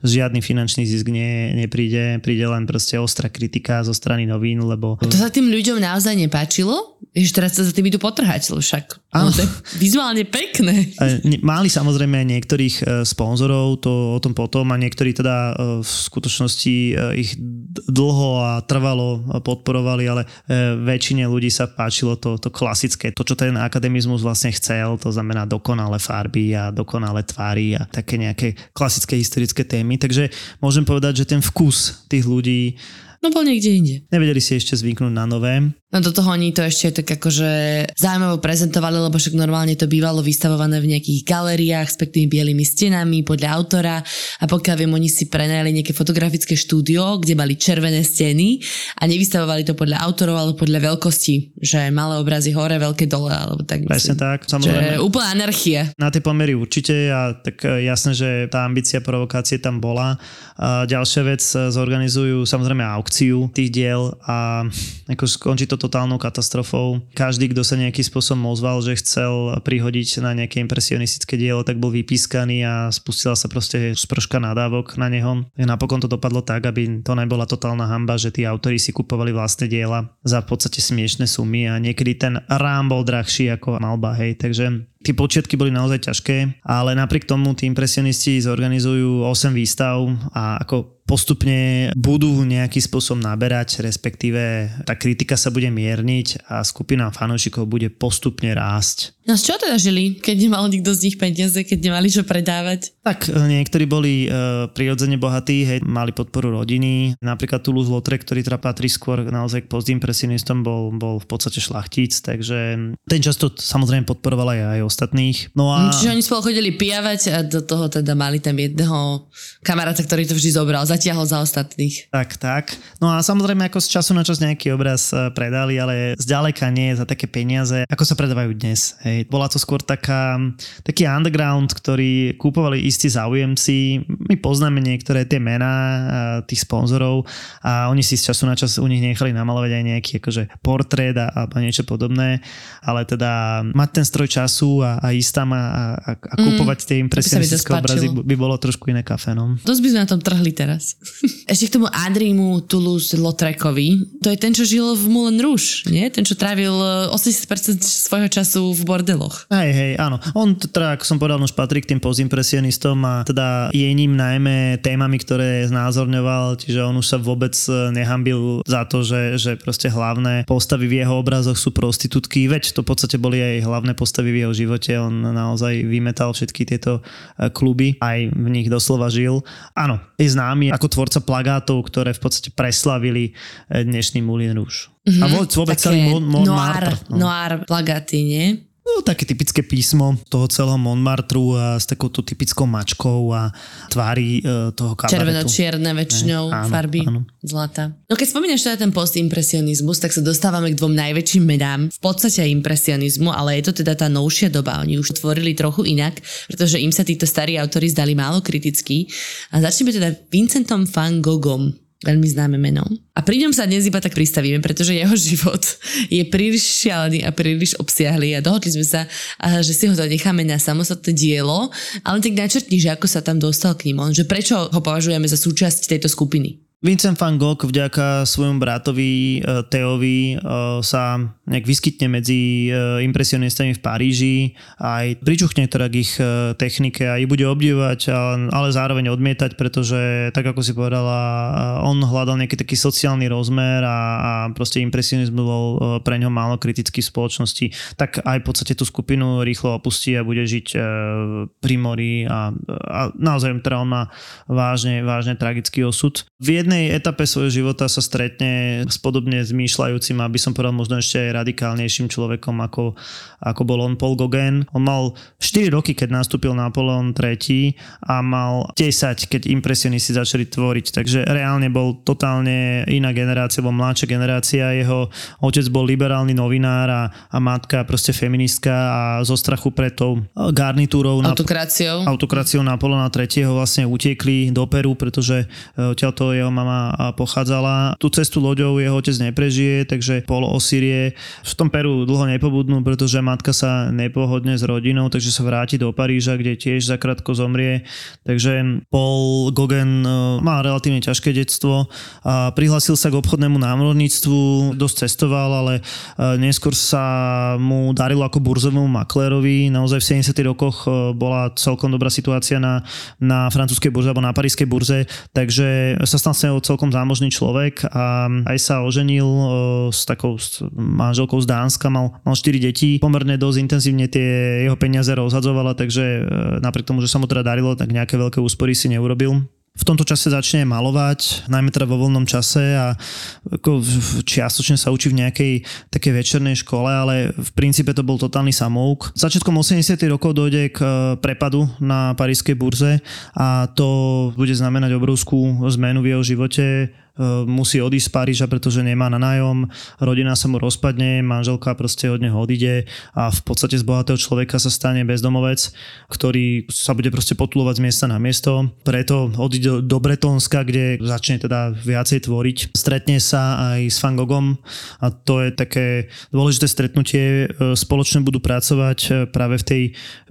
žiadny finančný zisk nie, nepríde, príde len proste ostrá kritika zo strany novín, lebo lebo... A to sa tým ľuďom naozaj nepáčilo? Že teraz sa za tým idú potrhať, však Áno. No, to je vizuálne pekné. Mali samozrejme niektorých e, sponzorov, to o tom potom, a niektorí teda e, v skutočnosti e, ich dlho a trvalo podporovali, ale väčšine ľudí sa páčilo to, to klasické, to, čo ten akademizmus vlastne chcel, to znamená dokonalé farby a dokonalé tvary a také nejaké klasické historické témy. Takže môžem povedať, že ten vkus tých ľudí No bol niekde inde. Nevedeli si ešte zvyknúť na nové. No do toho oni to ešte tak akože zaujímavo prezentovali, lebo však normálne to bývalo vystavované v nejakých galériách s peknými bielými stenami podľa autora a pokiaľ viem, oni si prenajali nejaké fotografické štúdio, kde mali červené steny a nevystavovali to podľa autorov, ale podľa veľkosti, že malé obrazy hore, veľké dole, alebo tak. Presne tak, samozrejme. Že úplná anarchia. Na tie pomery určite a tak e, jasné, že tá ambícia provokácie tam bola. A ďalšia vec, e, zorganizujú samozrejme aukciu tých diel a ako skončí to totálnou katastrofou. Každý, kto sa nejakým spôsobom ozval, že chcel prihodiť na nejaké impresionistické dielo, tak bol vypískaný a spustila sa proste sprška nadávok na neho. Napokon to dopadlo tak, aby to nebola totálna hamba, že tí autori si kupovali vlastné diela za v podstate smiešne sumy a niekedy ten rám bol drahší ako malba, hej, takže tie počiatky boli naozaj ťažké, ale napriek tomu tí impresionisti zorganizujú 8 výstav a ako postupne budú nejaký spôsob naberať, respektíve tá kritika sa bude mierniť a skupina fanúšikov bude postupne rásť. No z čoho teda žili, keď nemal nikto z nich peniaze, keď nemali čo predávať? Tak e, niektorí boli e, prirodzene bohatí, hej, mali podporu rodiny. Napríklad Toulouse Lautrec, ktorý teda patrí skôr naozaj k postimpresionistom, bol, bol v podstate šlachtic, takže ten často samozrejme podporoval aj, aj ostatných. No a... Čiže oni spolu chodili pijavať a do toho teda mali tam jedného kamaráta, ktorý to vždy zobral, zatiahol za ostatných. Tak, tak. No a samozrejme ako z času na čas nejaký obraz e, predali, ale zďaleka nie za také peniaze, ako sa predávajú dnes. Hej. Hej. Bola to skôr taká, taký underground, ktorý kúpovali istí záujemci. My poznáme niektoré tie mená tých sponzorov a oni si z času na čas u nich nechali namalovať aj nejaký akože portrét a, a niečo podobné, ale teda mať ten stroj času a, a ísť tam a, a, a kúpovať mm, tie impresionistické obrazy by bolo trošku iné kafe. No. Dosť by sme na tom trhli teraz. Ešte k tomu Adrimu Toulouse-Lautrecovi. To je ten, čo žil v Moulin Rouge, nie? Ten, čo trávil eh, 80% svojho času v bordeloch. Hej, hej, áno. On teda, ako som povedal, už patrí k tým postimpresionistom a teda je ním najmä témami, ktoré znázorňoval, čiže on už sa vôbec e, nehambil za to, že, že proste hlavné postavy v jeho obrazoch sú prostitútky, veď to v podstate boli aj hlavné postavy v jeho živote, on naozaj vymetal všetky tieto e, kluby, aj v nich doslova žil. Áno, je známy ako tvorca plagátov, ktoré v podstate preslavili e, dnešný Moulin Rouge. Mm-hmm. A vôbec, celý Mon- Montmartre. noir, noir plagáty, nie? No, také typické písmo toho celého Montmartru a s takouto typickou mačkou a tvári e, toho kabaretu. Červeno-čierne väčšinou Áno, farby, áno. zlata. No keď spomínaš teda ten postimpresionizmus, tak sa dostávame k dvom najväčším medám. V podstate impresionizmu, ale je to teda tá novšia doba. Oni už tvorili trochu inak, pretože im sa títo starí autori zdali málo kritickí. A začneme teda Vincentom van Goghom veľmi známe meno. A pri ňom sa dnes iba tak pristavíme, pretože jeho život je príliš šialený a príliš obsiahly a dohodli sme sa, že si ho to necháme na samostatné dielo, ale tak načrtni, že ako sa tam dostal k ním on, že prečo ho považujeme za súčasť tejto skupiny. Vincent van Gogh vďaka svojmu bratovi e, Teovi e, sa nejak vyskytne medzi e, impresionistami v Paríži aj pričuchne teda k ich technike a ich bude obdivovať, ale, zároveň odmietať, pretože tak ako si povedala, on hľadal nejaký taký sociálny rozmer a, a proste impresionizmus bol pre ňo málo kritický v spoločnosti, tak aj v podstate tú skupinu rýchlo opustí a bude žiť pri mori a, a naozaj teda on má vážne, vážne tragický osud. V jednej etape svojho života sa stretne s podobne zmýšľajúcim, aby som povedal možno ešte aj radikálnejším človekom, ako, ako bol on Paul Gauguin. On mal 4 roky, keď nastúpil Napoleon III a mal 10, keď impresionisti začali tvoriť, takže reálne bol totálne iná generácia, bol mladšia generácia, jeho otec bol liberálny novinár a, a matka proste feministka a zo strachu pred tou garnitúrou Autokraciou. autokraciou Napoleona III. vlastne utiekli do Peru, pretože odtiaľto jeho mama pochádzala. Tú cestu loďou jeho otec neprežije, takže Polo Osirie v tom Peru dlho nepobudnú, pretože matka sa nepohodne s rodinou, takže sa vráti do Paríža, kde tiež zakrátko zomrie. Takže Paul Gauguin e, má relatívne ťažké detstvo a prihlásil sa k obchodnému námorníctvu, dosť cestoval, ale e, neskôr sa mu darilo ako burzovému maklérovi. Naozaj v 70. rokoch e, bola celkom dobrá situácia na, na francúzskej burze alebo na parískej burze, takže sa stal sa celkom zámožný človek a aj sa oženil e, s takou manželkou z Dánska, mal, mal 4 deti, pomerne dosť intenzívne tie jeho peniaze rozhadzovala, takže e, napriek tomu, že sa mu teda darilo, tak nejaké veľké úspory si neurobil v tomto čase začne malovať, najmä teda vo voľnom čase a ako čiastočne sa učí v nejakej takej večernej škole, ale v princípe to bol totálny samouk. Začiatkom 80. rokov dojde k e, prepadu na parískej burze a to bude znamenať obrovskú zmenu v jeho živote musí odísť z Paríža, pretože nemá na nájom, rodina sa mu rozpadne, manželka proste od neho odíde a v podstate z bohatého človeka sa stane bezdomovec, ktorý sa bude proste potulovať z miesta na miesto. Preto odíde do Bretonska, kde začne teda viacej tvoriť. Stretne sa aj s Van Goghom a to je také dôležité stretnutie. Spoločne budú pracovať práve v tej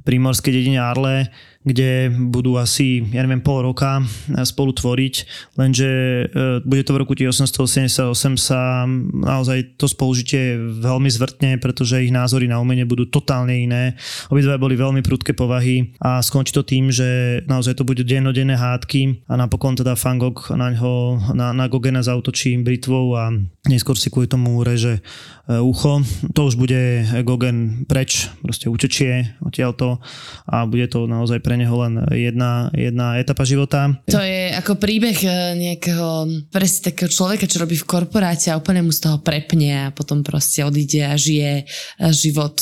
primorskej dedine Arle, kde budú asi, ja neviem, pol roka spolu tvoriť, lenže e, bude to v roku 1888 sa naozaj to spolužitie veľmi zvrtne, pretože ich názory na umenie budú totálne iné. Obidva boli veľmi prudké povahy a skončí to tým, že naozaj to bude dennodenné hádky a napokon teda Van Gogh na, ňo, na, na Gogena zautočí britvou a neskôr si kvôli tomu reže e, ucho. To už bude Gogen preč, proste utečie odtiaľto a bude to naozaj pre neho len jedna, jedna etapa života. To je ako príbeh e, nejakého presne takého človeka, čo robí v korporáte a úplne mu z toho prepne a potom proste odíde a žije e, život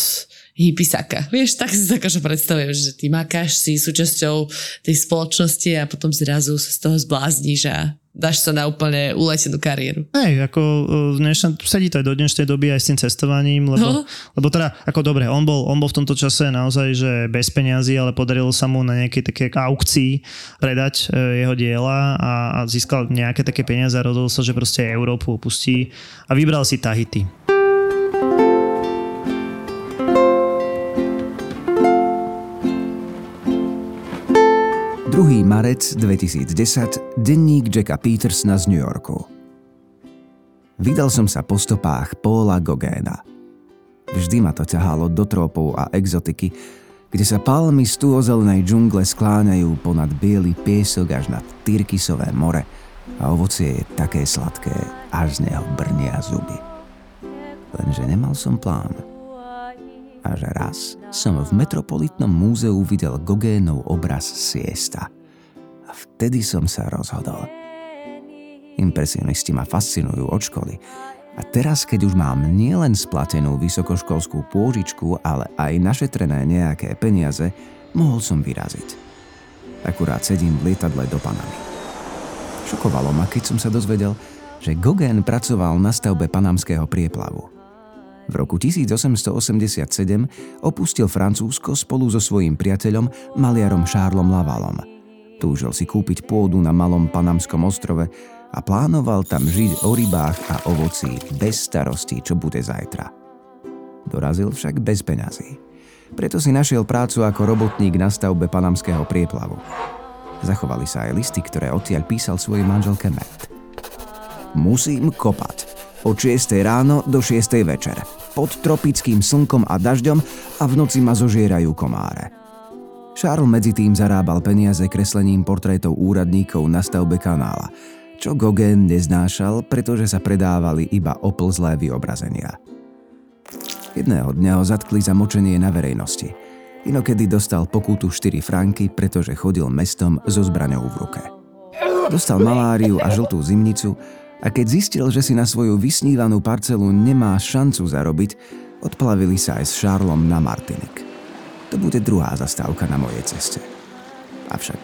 hippisaka. Vieš, tak si akože predstavujem, že ty makáš si súčasťou tej spoločnosti a potom zrazu sa z toho zblázniš a dáš sa na úplne uletenú kariéru. Hej, ako v dnešnej, sedí to aj do dnešnej doby aj s tým cestovaním, lebo, no. lebo teda, ako dobre, on bol, on bol v tomto čase naozaj, že bez peňazí, ale podarilo sa mu na nejakej také aukcii predať e, jeho diela a, a získal nejaké také peniaze a rozhodol sa, že proste Európu opustí a vybral si Tahiti. Marec 2010, denník Jacka Petersna z New Yorku. Vydal som sa po stopách Paula Gogéna. Vždy ma to ťahalo do trópov a exotiky, kde sa palmy z tuozelenej džungle skláňajú ponad biely piesok až na Tyrkisové more a ovocie je také sladké, až z neho brnia zuby. Lenže nemal som plán. Až raz som v Metropolitnom múzeu videl Gogénov obraz Siesta. A vtedy som sa rozhodol. Impresionisti ma fascinujú od školy. A teraz, keď už mám nielen splatenú vysokoškolskú pôžičku, ale aj našetrené nejaké peniaze, mohol som vyraziť. Akurát sedím v lietadle do Panamy. Šokovalo ma, keď som sa dozvedel, že Gauguin pracoval na stavbe panamského prieplavu. V roku 1887 opustil Francúzsko spolu so svojím priateľom, maliarom Charlesom Lavalom. Túžil si kúpiť pôdu na malom panamskom ostrove a plánoval tam žiť o rybách a ovocí bez starostí, čo bude zajtra. Dorazil však bez peňazí. Preto si našiel prácu ako robotník na stavbe panamského prieplavu. Zachovali sa aj listy, ktoré odtiaľ písal svojej manželke Matt. Musím kopať od 6 ráno do 6 večer, pod tropickým slnkom a dažďom a v noci ma zožierajú komáre. Charles medzi tým zarábal peniaze kreslením portrétov úradníkov na stavbe kanála, čo Gauguin neznášal, pretože sa predávali iba oplzlé vyobrazenia. Jedného dňa ho zatkli za močenie na verejnosti. Inokedy dostal pokutu 4 franky, pretože chodil mestom so zbraňou v ruke. Dostal maláriu a žltú zimnicu a keď zistil, že si na svoju vysnívanú parcelu nemá šancu zarobiť, odplavili sa aj s Šárlom na Martinik. To bude druhá zastávka na mojej ceste. Avšak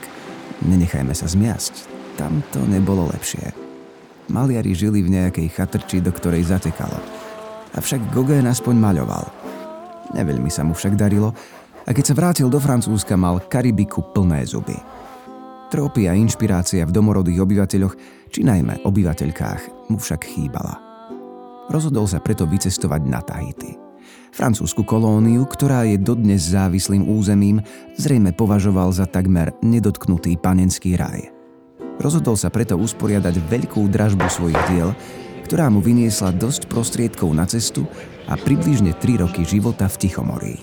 nenechajme sa zmiasť, tam to nebolo lepšie. Maliari žili v nejakej chatrči, do ktorej zatekalo. Avšak Gauguin aspoň maľoval. Neveľmi sa mu však darilo a keď sa vrátil do Francúzska, mal Karibiku plné zuby. Trópy a inšpirácia v domorodých obyvateľoch, či najmä obyvateľkách, mu však chýbala. Rozhodol sa preto vycestovať na Tahiti. Francúzsku kolóniu, ktorá je dodnes závislým územím, zrejme považoval za takmer nedotknutý panenský raj. Rozhodol sa preto usporiadať veľkú dražbu svojich diel, ktorá mu vyniesla dosť prostriedkov na cestu a približne 3 roky života v Tichomorí.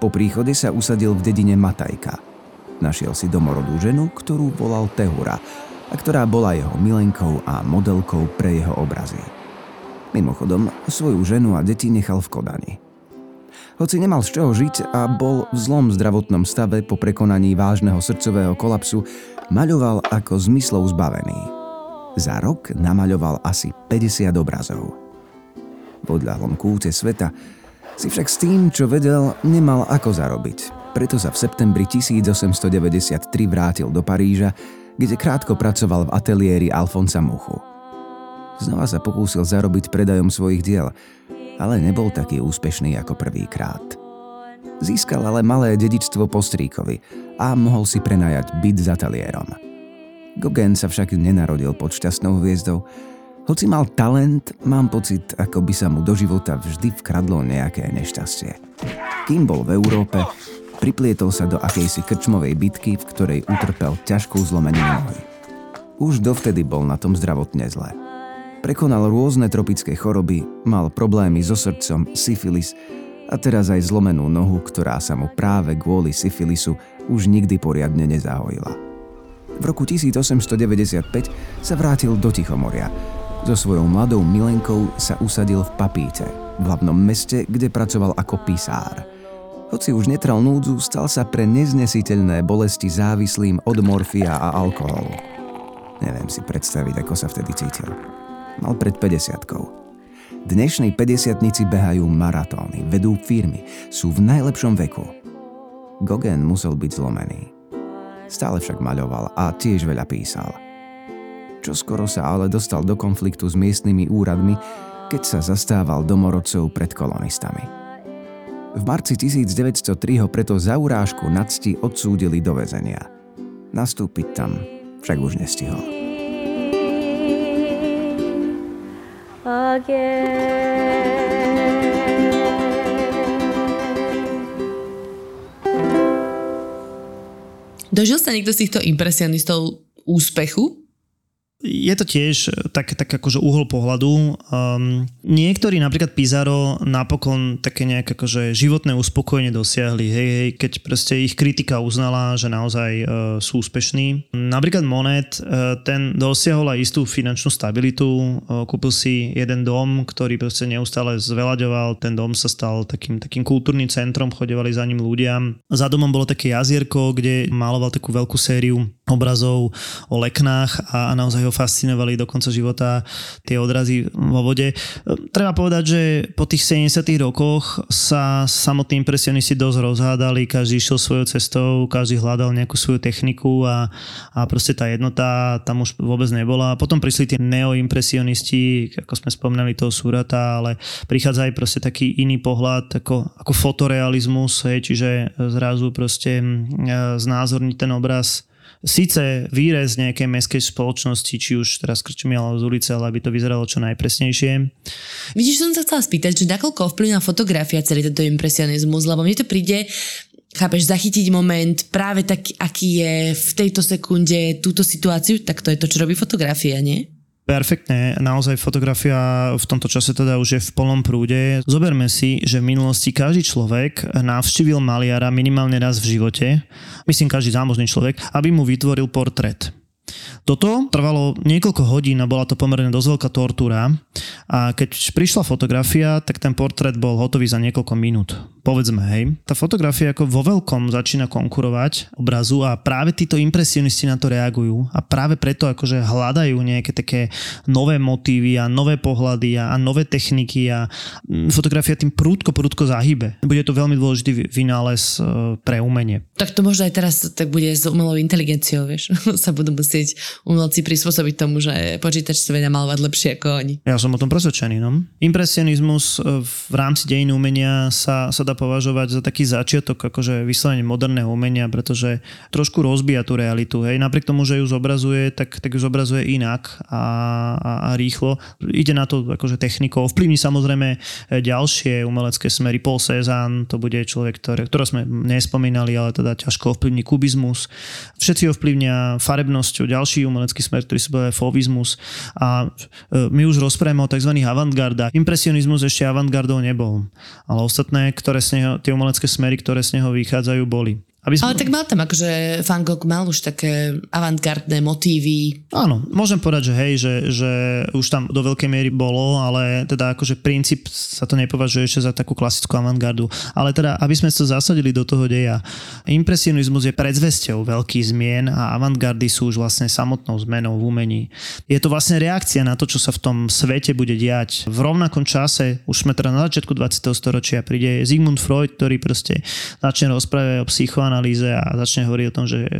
Po príchode sa usadil v dedine Matajka – Našiel si domorodú ženu, ktorú volal Tehura a ktorá bola jeho milenkou a modelkou pre jeho obrazy. Mimochodom, svoju ženu a deti nechal v Kodani. Hoci nemal z čoho žiť a bol v zlom zdravotnom stave po prekonaní vážneho srdcového kolapsu, maľoval ako zmyslov zbavený. Za rok namaľoval asi 50 obrazov. V odľahlom kúte sveta si však s tým, čo vedel, nemal ako zarobiť preto sa v septembri 1893 vrátil do Paríža, kde krátko pracoval v ateliéri Alfonsa Muchu. Znova sa pokúsil zarobiť predajom svojich diel, ale nebol taký úspešný ako prvýkrát. Získal ale malé dedičstvo po stríkovi a mohol si prenajať byt s ateliérom. Gauguin sa však nenarodil pod šťastnou hviezdou, hoci mal talent, mám pocit, ako by sa mu do života vždy vkradlo nejaké nešťastie. Kým bol v Európe, Priplietol sa do akejsi krčmovej bitky, v ktorej utrpel ťažkú zlomeninu nohy. Už dovtedy bol na tom zdravotne zle. Prekonal rôzne tropické choroby, mal problémy so srdcom, syfilis a teraz aj zlomenú nohu, ktorá sa mu práve kvôli syfilisu už nikdy poriadne nezahojila. V roku 1895 sa vrátil do Tichomoria. So svojou mladou milenkou sa usadil v Papíte, v hlavnom meste, kde pracoval ako pisár – hoci už netral núdzu, stal sa pre neznesiteľné bolesti závislým od morfia a alkoholu. Neviem si predstaviť, ako sa vtedy cítil. Mal pred 50 Dnešnej 50 behajú maratóny, vedú firmy, sú v najlepšom veku. Gogen musel byť zlomený. Stále však maľoval a tiež veľa písal. Čo skoro sa ale dostal do konfliktu s miestnymi úradmi, keď sa zastával domorodcov pred kolonistami. V marci 1903 ho preto za urážku nadsti odsúdili do väzenia. Nastúpiť tam však už nestihol. Dožil sa niekto z týchto impresionistov úspechu? Je to tiež tak, tak akože uhol pohľadu. Um, niektorí, napríklad Pizarro, napokon také nejaké akože životné uspokojenie dosiahli, hej, hej, keď proste ich kritika uznala, že naozaj uh, sú úspešní. Napríklad Monet, uh, ten dosiahol aj istú finančnú stabilitu, uh, kúpil si jeden dom, ktorý proste neustále zveľaďoval, ten dom sa stal takým, takým kultúrnym centrom, chodevali za ním ľudia. Za domom bolo také jazierko, kde maloval takú veľkú sériu obrazov o leknách a, a naozaj ho fascinovali do konca života tie odrazy vo vode. Treba povedať, že po tých 70 rokoch sa samotní impresionisti dosť rozhádali, každý išiel svojou cestou, každý hľadal nejakú svoju techniku a, a proste tá jednota tam už vôbec nebola. Potom prišli tie neoimpresionisti, ako sme spomínali toho Surata, ale prichádza aj proste taký iný pohľad ako, ako fotorealizmus, hej, čiže zrazu proste znázorniť ten obraz síce výrez nejakej mestskej spoločnosti, či už teraz krčmiala z ulice, ale aby to vyzeralo čo najpresnejšie. Vidíš, som sa chcela spýtať, že nakoľko ovplyvňa fotografia celý tento impresionizmus, lebo mne to príde chápeš, zachytiť moment práve tak, aký je v tejto sekunde túto situáciu, tak to je to, čo robí fotografia, nie? Perfektne, naozaj fotografia v tomto čase teda už je v plnom prúde. Zoberme si, že v minulosti každý človek navštívil maliara minimálne raz v živote, myslím každý zámožný človek, aby mu vytvoril portrét. Toto trvalo niekoľko hodín a bola to pomerne dosť veľká tortúra a keď prišla fotografia, tak ten portrét bol hotový za niekoľko minút. Povedzme, hej. Tá fotografia ako vo veľkom začína konkurovať obrazu a práve títo impresionisti na to reagujú a práve preto akože hľadajú nejaké také nové motívy a nové pohľady a, a nové techniky a mm, fotografia tým prúdko, prúdko zahybe. Bude to veľmi dôležitý vynález e, pre umenie. Tak to možno aj teraz tak bude s umelou inteligenciou, vieš. sa budú musieť umelci prispôsobiť tomu, že počítač sa vedia malovať lepšie ako oni. Ja som o tom presvedčený, no. Impresionizmus e, v rámci dejín umenia sa, sa dá považovať za taký začiatok akože vyslovene moderného umenia, pretože trošku rozbíja tú realitu. Hej. Napriek tomu, že ju zobrazuje, tak, tak ju zobrazuje inak a, a, a rýchlo. Ide na to akože technikou. Vplyvní samozrejme ďalšie umelecké smery. Paul Cézanne, to bude človek, ktoré, ktoré sme nespomínali, ale teda ťažko ovplyvní kubizmus. Všetci ho vplyvnia farebnosťou. Ďalší umelecký smer, ktorý sa bude fovizmus. A e, my už rozprávame o tzv. avantgardách. Impresionizmus ešte avantgardou nebol. Ale ostatné, ktoré z neho, tie umelecké smery, ktoré z neho vychádzajú, boli. Aby sme... Ale tak mal tam akože Van Gogh mal už také avantgardné motívy. Áno, môžem povedať, že hej, že, že už tam do veľkej miery bolo, ale teda akože princíp sa to nepovažuje ešte za takú klasickú avantgardu. Ale teda, aby sme sa zasadili do toho deja, impresionizmus je predzvesťou veľkých zmien a avantgardy sú už vlastne samotnou zmenou v umení. Je to vlastne reakcia na to, čo sa v tom svete bude diať. V rovnakom čase, už sme teda na začiatku 20. storočia, príde Sigmund Freud, ktorý proste začne rozprávať o psycho psychoanalýze a začne hovoriť o tom, že e,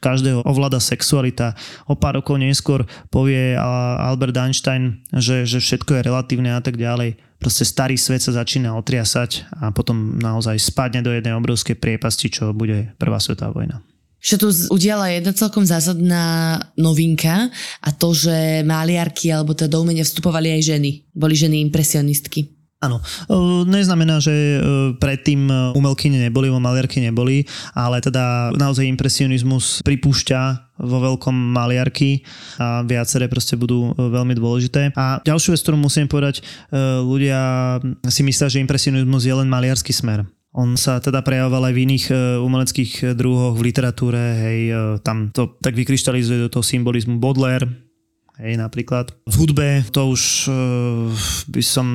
každého ovláda sexualita. O pár rokov neskôr povie Albert Einstein, že, že všetko je relatívne a tak ďalej. Proste starý svet sa začína otriasať a potom naozaj spadne do jednej obrovskej priepasti, čo bude prvá svetová vojna. Že tu udiala jedna celkom zásadná novinka a to, že máliarky alebo teda do umenia vstupovali aj ženy. Boli ženy impresionistky. Áno, neznamená, že predtým umelkyne neboli, maliarky neboli, ale teda naozaj impresionizmus pripúšťa vo veľkom maliarky a viaceré proste budú veľmi dôležité. A ďalšiu vec, ktorú musím povedať, ľudia si myslia, že impresionizmus je len maliarský smer. On sa teda prejavoval aj v iných umeleckých druhoch, v literatúre, hej, tam to tak vykryštalizuje do toho symbolizmu Baudelaire, Hej, napríklad. V hudbe to už uh, by som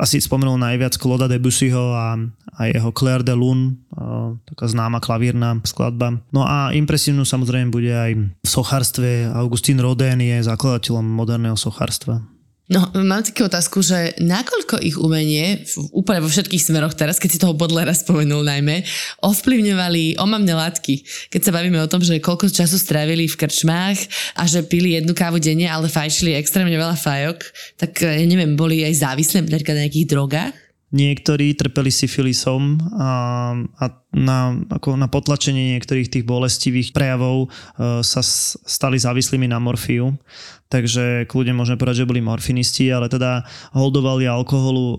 asi spomenul najviac Claude Debussyho a, a jeho Claire de Lune, uh, taká známa klavírna skladba. No a impresívnu samozrejme bude aj v sochárstve. Augustín Rodin je zakladateľom moderného sochárstva. No, mám takú otázku, že nakoľko ich umenie, úplne vo všetkých smeroch teraz, keď si toho Bodlera spomenul najmä, ovplyvňovali omamné látky. Keď sa bavíme o tom, že koľko času strávili v krčmách a že pili jednu kávu denne, ale fajšili extrémne veľa fajok, tak ja neviem, boli aj závislé napríklad na nejakých drogách? Niektorí trpeli syfilisom a, a na, ako na potlačenie niektorých tých bolestivých prejavov e, sa stali závislými na morfiu. Takže kľudne môžeme povedať, že boli morfinisti, ale teda holdovali alkoholu o,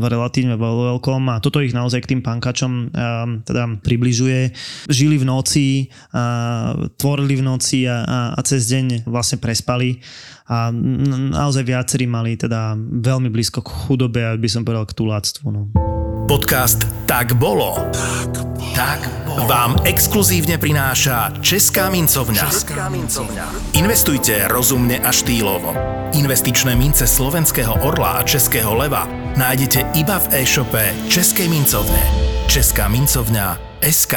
relatívne vo veľkom a toto ich naozaj k tým pankačom a, teda približuje. Žili v noci, a, tvorili v noci a, a, a cez deň vlastne prespali a naozaj viacerí mali teda veľmi blízko k chudobe, aby som povedal k tuláctvu. No. Podcast Tak bolo. Tak vám exkluzívne prináša Česká mincovňa. Investujte rozumne a štýlovo. Investičné mince slovenského orla a českého leva nájdete iba v e-shope Českej mincovne. Česká mincovňa SK.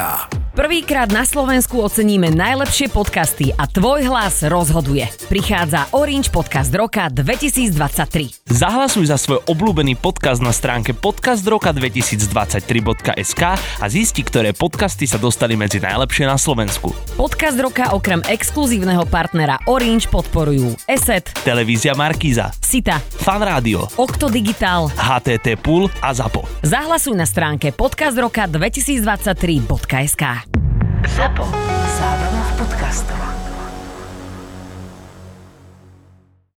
Prvýkrát na Slovensku oceníme najlepšie podcasty a tvoj hlas rozhoduje. Prichádza Orange Podcast Roka 2023. Zahlasuj za svoj obľúbený podcast na stránke podcastroka2023.sk a zisti, ktoré podcasty sa dostali medzi najlepšie na Slovensku. Podcast Roka okrem exkluzívneho partnera Orange podporujú ESET, Televízia Markíza, Sita, Fan Rádio, Okto Digital. HTT Pool a ZAPO. Zahlasuj na stránke podcastroka2023.sk. Zapo. Zábrná v podcastovách.